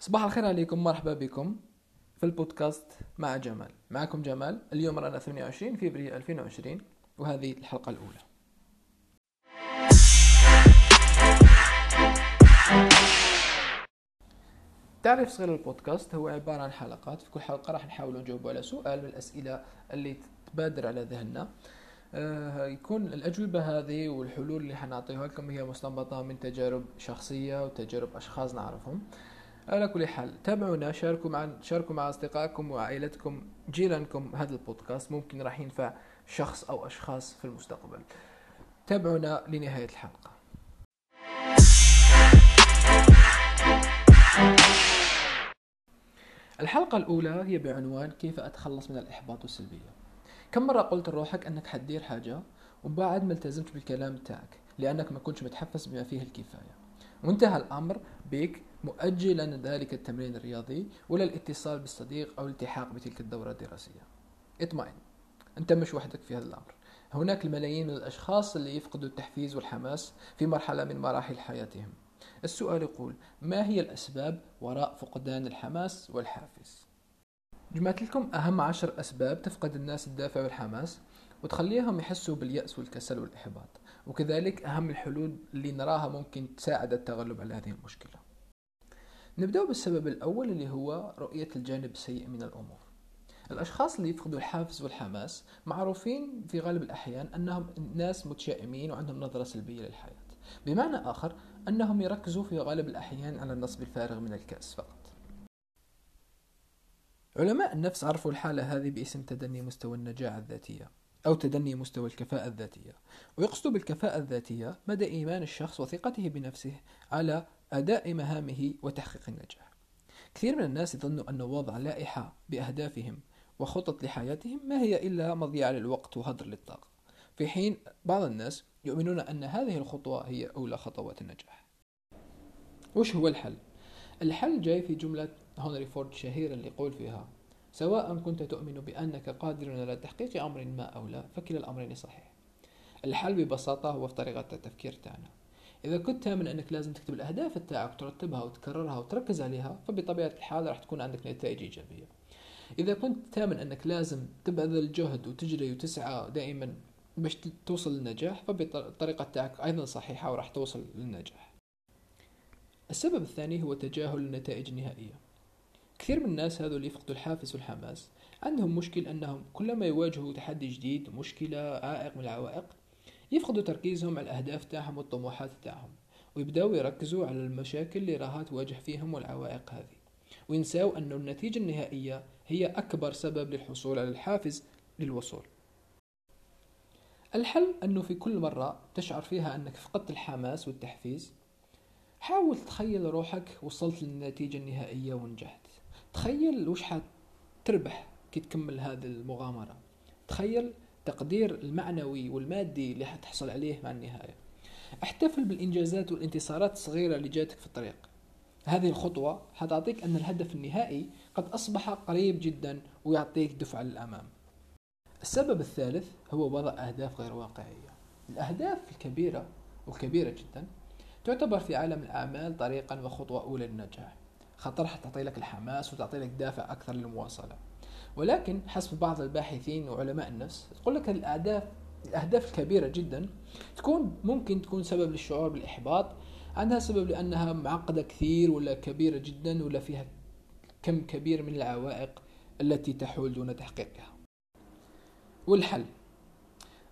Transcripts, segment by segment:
صباح الخير عليكم مرحبا بكم في البودكاست مع جمال. معكم جمال اليوم رانا 28 فبراير 2020 وهذه الحلقة الأولى. تعريف صغير البودكاست هو عبارة عن حلقات. في كل حلقة راح نحاول نجاوب على سؤال من الأسئلة اللي تبادر على ذهننا. آه، يكون الأجوبة هذه والحلول اللي حنعطيها لكم هي مستنبطة من تجارب شخصية وتجارب أشخاص نعرفهم. على كل حال تابعونا شاركوا مع شاركوا مع أصدقائكم وعائلتكم جيرانكم هذا البودكاست ممكن راح ينفع شخص أو أشخاص في المستقبل. تابعونا لنهاية الحلقة. الحلقة الأولى هي بعنوان كيف أتخلص من الإحباط والسلبية كم مرة قلت لروحك أنك حتدير حاجة وبعد ما التزمت بالكلام تاعك لأنك ما كنتش متحفز بما فيه الكفاية. وانتهى الأمر بك مؤجلا ذلك التمرين الرياضي ولا الاتصال بالصديق أو الالتحاق بتلك الدورة الدراسية. اطمئن أنت مش وحدك في هذا الأمر. هناك الملايين من الأشخاص اللي يفقدوا التحفيز والحماس في مرحلة من مراحل حياتهم. السؤال يقول ما هي الأسباب وراء فقدان الحماس والحافز؟ جمعت لكم أهم عشر أسباب تفقد الناس الدافع والحماس وتخليهم يحسوا باليأس والكسل والإحباط. وكذلك أهم الحلول اللي نراها ممكن تساعد التغلب على هذه المشكلة. نبدأ بالسبب الأول اللي هو رؤية الجانب السيء من الأمور. الأشخاص اللي يفقدوا الحافز والحماس معروفين في غالب الأحيان أنهم ناس متشائمين وعندهم نظرة سلبية للحياة. بمعنى آخر أنهم يركزوا في غالب الأحيان على النصب الفارغ من الكأس فقط. علماء النفس عرفوا الحالة هذه باسم تدني مستوى النجاعة الذاتية أو تدني مستوى الكفاءة الذاتية. ويقصد بالكفاءة الذاتية مدى إيمان الشخص وثقته بنفسه على أداء مهامه وتحقيق النجاح كثير من الناس يظنوا أن وضع لائحة بأهدافهم وخطط لحياتهم ما هي إلا مضيعة للوقت وهدر للطاقة. في حين بعض الناس يؤمنون أن هذه الخطوة هي أولى خطوات النجاح. وش هو الحل؟ الحل جاي في جملة هنري فورد الشهيرة اللي يقول فيها سواء كنت تؤمن بأنك قادر على تحقيق أمر ما أو لا فكلا الأمرين صحيح. الحل ببساطة هو في طريقة التفكير تاعنا إذا كنت تؤمن أنك لازم تكتب الأهداف تاعك وترتبها وتكررها وتركز عليها فبطبيعة الحال راح تكون عندك نتائج إيجابية. إذا كنت تؤمن أنك لازم تبذل جهد وتجري وتسعى دائما باش توصل للنجاح فبالطريقة تاعك أيضا صحيحة وراح توصل للنجاح. السبب الثاني هو تجاهل النتائج النهائية. كثير من الناس هذول يفقدوا الحافز والحماس. عندهم مشكل أنهم كلما يواجهوا تحدي جديد مشكلة عائق من العوائق يفقدوا تركيزهم على الأهداف تاعهم والطموحات تاعهم ويبدأوا يركزوا على المشاكل اللي راها تواجه فيهم والعوائق هذه وينساو أن النتيجة النهائية هي أكبر سبب للحصول على الحافز للوصول. الحل أنه في كل مرة تشعر فيها أنك فقدت الحماس والتحفيز حاول تخيل روحك وصلت للنتيجة النهائية ونجحت. تخيل وش حتربح كي تكمل هذه المغامرة. تخيل تقدير المعنوي والمادي اللي حتحصل عليه مع النهاية. احتفل بالإنجازات والانتصارات الصغيرة اللي جاتك في الطريق. هذه الخطوة حتعطيك أن الهدف النهائي قد أصبح قريب جدا ويعطيك دفعة للأمام. السبب الثالث هو وضع أهداف غير واقعية. الأهداف الكبيرة والكبيرة جدا تعتبر في عالم الأعمال طريقا وخطوة أولى للنجاح. خاطر تعطي لك الحماس وتعطي لك دافع أكثر للمواصلة. ولكن حسب بعض الباحثين وعلماء النفس تقول لك الأهداف الأهداف الكبيرة جدا تكون ممكن تكون سبب للشعور بالإحباط عندها سبب لأنها معقدة كثير ولا كبيرة جدا ولا فيها كم كبير من العوائق التي تحول دون تحقيقها. والحل؟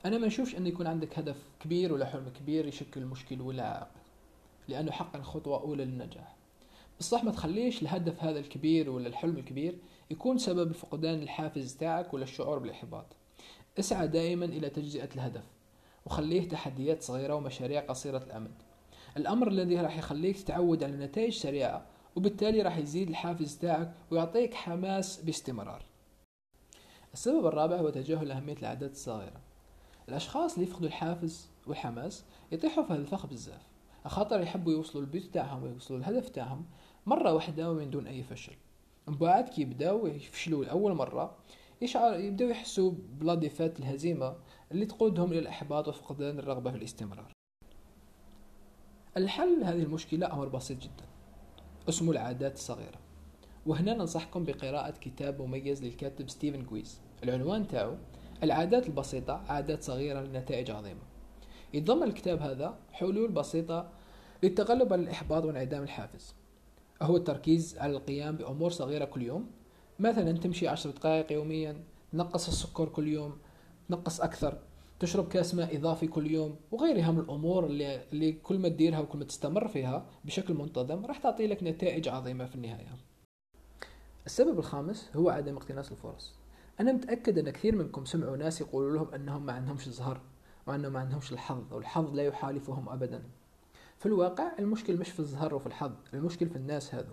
أنا ما نشوفش أن يكون عندك هدف كبير ولا حلم كبير يشكل مشكل ولا عائق لأنه حقا خطوة أولى للنجاح. بصح ما تخليش الهدف هذا الكبير ولا الحلم الكبير يكون سبب فقدان الحافز تاعك ولا الشعور بالإحباط. اسعى دائما إلى تجزئة الهدف وخليه تحديات صغيرة ومشاريع قصيرة الأمد. الأمر الذي راح يخليك تتعود على نتائج سريعة وبالتالي راح يزيد الحافز تاعك ويعطيك حماس باستمرار. السبب الرابع هو تجاهل أهمية العادات الصغيرة. الأشخاص اللي يفقدوا الحافز والحماس يطيحوا في هذا الفخ بزاف خاطر يحبوا يوصلوا البيت تاعهم ويوصلوا الهدف تاعهم مرة واحدة ومن دون أي فشل. من بعد كي يبداو يفشلوا لأول مرة يشعر يبداو يحسوا بلاديفات الهزيمة اللي تقودهم إلى الإحباط وفقدان الرغبة في الاستمرار. الحل لهذه المشكلة أمر بسيط جدا. اسمه العادات الصغيرة. وهنا ننصحكم بقراءة كتاب مميز للكاتب ستيفن غايز. العنوان تاعو العادات البسيطة عادات صغيرة لنتائج عظيمة. يتضمن الكتاب هذا حلول بسيطة للتغلب على الإحباط وانعدام الحافز. هو التركيز على القيام بأمور صغيرة كل يوم. مثلا تمشي عشر دقائق يوميا تنقص السكر كل يوم تنقص أكثر تشرب كأس ماء إضافي كل يوم وغيرها من الأمور اللي, اللي كل ما تديرها وكل ما تستمر فيها بشكل منتظم راح تعطي لك نتائج عظيمة في النهاية. السبب الخامس هو عدم اقتناص الفرص. أنا متأكد أن كثير منكم سمعوا ناس يقولوا لهم أنهم ما عندهمش الزهر وأنهم ما عندهمش الحظ والحظ لا يحالفهم أبدا. في الواقع المشكل مش في الزهر وفي الحظ المشكل في الناس هذو.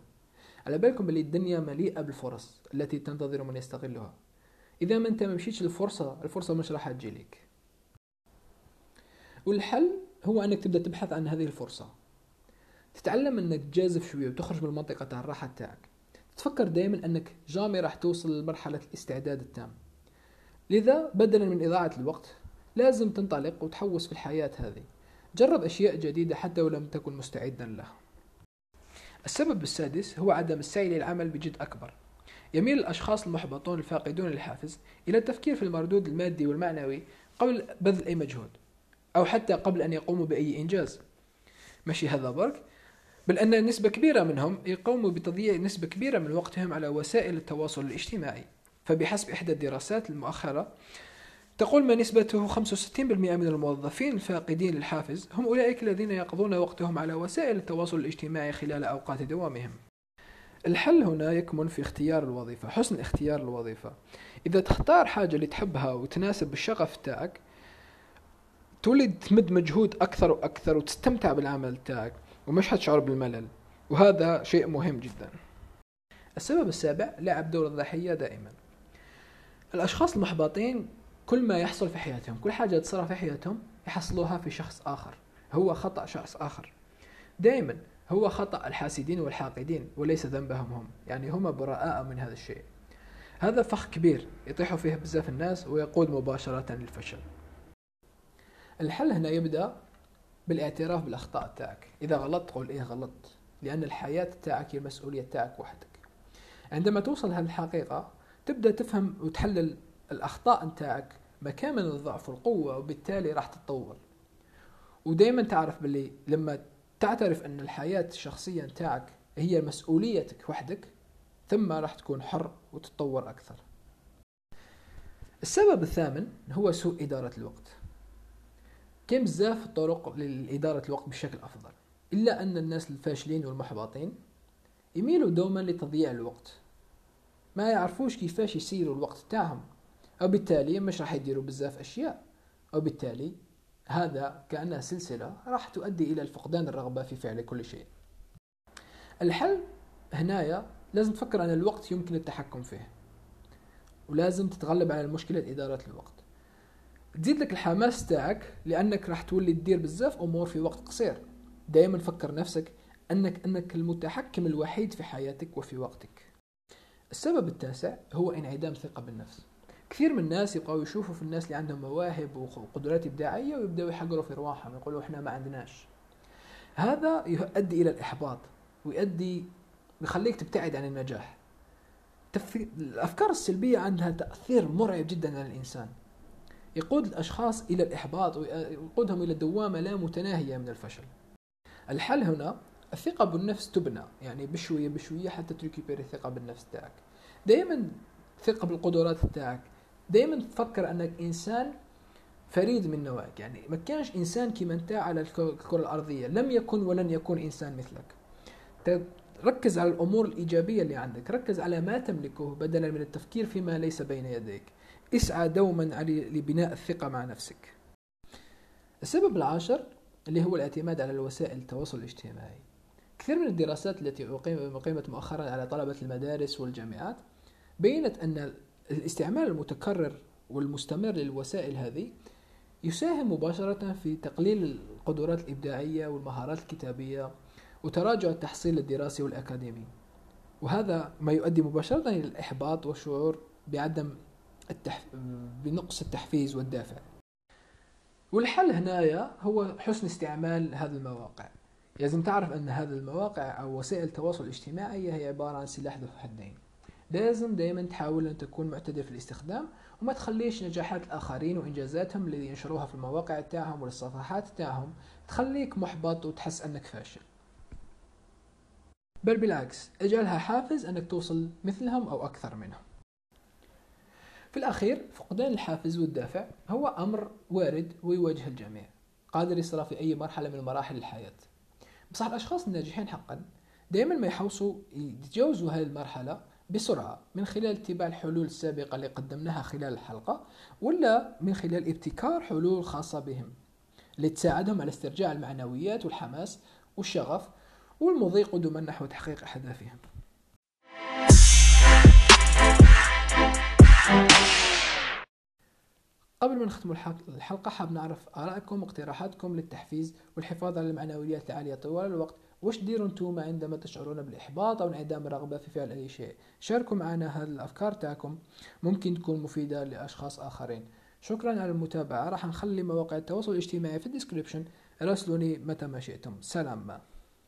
على بالكم بلي الدنيا مليئة بالفرص التي تنتظر من يستغلها. إذا ما أنت ما مشيتش الفرصة الفرصة مش راح تجي لك والحل هو أنك تبدأ تبحث عن هذه الفرصة. تتعلم أنك تجازف شوية وتخرج من منطقة تاع الراحة تاعك. تفكر دائما أنك جامي راح توصل لمرحلة الاستعداد التام. لذا بدلا من إضاعة الوقت لازم تنطلق وتحوس في الحياة هذه. جرب أشياء جديدة حتى ولم تكن مستعدا لها السبب السادس هو عدم السعي للعمل بجد أكبر. يميل الأشخاص المحبطون الفاقدون الحافز إلى التفكير في المردود المادي والمعنوي قبل بذل أي مجهود أو حتى قبل أن يقوموا بأي إنجاز. ماشي هذا برك؟ بل أن نسبة كبيرة منهم يقوموا بتضييع نسبة كبيرة من وقتهم على وسائل التواصل الاجتماعي. فبحسب إحدى الدراسات المؤخرة تقول ما نسبته 65% من الموظفين الفاقدين للحافز هم أولئك الذين يقضون وقتهم على وسائل التواصل الاجتماعي خلال أوقات دوامهم. الحل هنا يكمن في اختيار الوظيفة حسن اختيار الوظيفة. إذا تختار حاجة اللي تحبها وتناسب الشغف تاعك تولي تمد مجهود أكثر وأكثر وتستمتع بالعمل تاعك ومش حتشعر بالملل وهذا شيء مهم جدا. السبب السابع لعب دور الضحية دائما. الأشخاص المحبطين كل ما يحصل في حياتهم كل حاجة تصير في حياتهم يحصلوها في شخص آخر. هو خطأ شخص آخر. دائما هو خطأ الحاسدين والحاقدين وليس ذنبهم هم. يعني هم براء من هذا الشيء. هذا فخ كبير يطيحوا فيه بزاف الناس ويقود مباشرة للفشل. الحل هنا يبدأ بالاعتراف بالأخطاء تاعك إذا غلطت قول إيه غلطت لأن الحياة تاعك هي المسؤولية تاعك وحدك. عندما توصل هذه الحقيقة تبدأ تفهم وتحلل الأخطاء تاعك مكان من الضعف والقوة وبالتالي راح تتطور. ودائما تعرف باللي لما تعترف أن الحياة الشخصية تاعك هي مسؤوليتك وحدك ثم راح تكون حر وتتطور أكثر. السبب الثامن هو سوء إدارة الوقت. كاين بزاف طرق لإدارة الوقت بشكل أفضل. إلا أن الناس الفاشلين والمحبطين يميلوا دوما لتضييع الوقت. ما يعرفوش كيفاش يسيروا الوقت تاعهم وبالتالي مش راح يديروا بزاف أشياء. وبالتالي هذا كأنها سلسلة راح تؤدي إلى الفقدان الرغبة في فعل كل شيء. الحل هنايا لازم تفكر أن الوقت يمكن التحكم فيه. ولازم تتغلب على مشكلة إدارة الوقت. تزيد لك الحماس تاعك لأنك راح تولي تدير بزاف أمور في وقت قصير. دائما فكر نفسك أنك أنك المتحكم الوحيد في حياتك وفي وقتك. السبب التاسع هو انعدام الثقه بالنفس. كثير من الناس يبقوا يشوفوا في الناس اللي عندهم مواهب وقدرات إبداعية ويبدأوا يحقروا في رواحهم يقولوا إحنا ما عندناش. هذا يؤدي إلى الإحباط ويؤدي يخليك تبتعد عن النجاح. الأفكار السلبية عندها تأثير مرعب جدا على الإنسان. يقود الأشخاص إلى الإحباط ويقودهم إلى دوامة لا متناهية من الفشل. الحل هنا الثقة بالنفس تبنى يعني بشوية بشوية حتى تريكيبير الثقة بالنفس تاعك. دائما ثقة بالقدرات تاعك دائما تفكر أنك إنسان فريد من نوعك. يعني ما كانش إنسان كما أنت على الكرة الأرضية. لم يكن ولن يكون إنسان مثلك. ركز على الأمور الإيجابية اللي عندك. ركز على ما تملكه بدلا من التفكير فيما ليس بين يديك. اسعى دوما لبناء الثقة مع نفسك. السبب العاشر اللي هو الاعتماد على الوسائل التواصل الاجتماعي. كثير من الدراسات التي أقيمت مؤخرا على طلبة المدارس والجامعات بينت أن الاستعمال المتكرر والمستمر للوسائل هذه يساهم مباشرة في تقليل القدرات الإبداعية والمهارات الكتابية وتراجع التحصيل الدراسي والأكاديمي. وهذا ما يؤدي مباشرة إلى الإحباط والشعور بعدم التح... بنقص التحفيز والدافع. والحل هنايا هو حسن استعمال هذه المواقع. لازم تعرف أن هذه المواقع أو وسائل التواصل الاجتماعي هي عبارة عن سلاح ذو حدين. لازم دائما تحاول أن تكون معتدل في الاستخدام وما تخليش نجاحات الآخرين وإنجازاتهم اللي ينشروها في المواقع تاعهم والصفحات تاعهم تخليك محبط وتحس أنك فاشل. بل بالعكس اجعلها حافز أنك توصل مثلهم أو أكثر منهم. في الأخير فقدان الحافز والدافع هو أمر وارد ويواجه الجميع قادر يصير في أي مرحلة من مراحل الحياة. بصح الأشخاص الناجحين حقا دائما ما يحوصوا يتجاوزوا هذه المرحلة بسرعة من خلال اتباع الحلول السابقة اللي قدمناها خلال الحلقة ولا من خلال ابتكار حلول خاصة بهم اللي تساعدهم على استرجاع المعنويات والحماس والشغف والمضي قدما نحو تحقيق أهدافهم. قبل ما نختم الحلقة حاب نعرف آرائكم واقتراحاتكم للتحفيز والحفاظ على المعنويات العالية طوال الوقت. واش ديروا أنتم عندما تشعرون بالإحباط أو انعدام الرغبة في فعل أي شيء؟ شاركوا معنا هذه الأفكار تاعكم. ممكن تكون مفيدة لأشخاص آخرين. شكرا على المتابعة. راح نخلي مواقع التواصل الاجتماعي في الديسكريبشن. راسلوني متى ما شئتم. سلام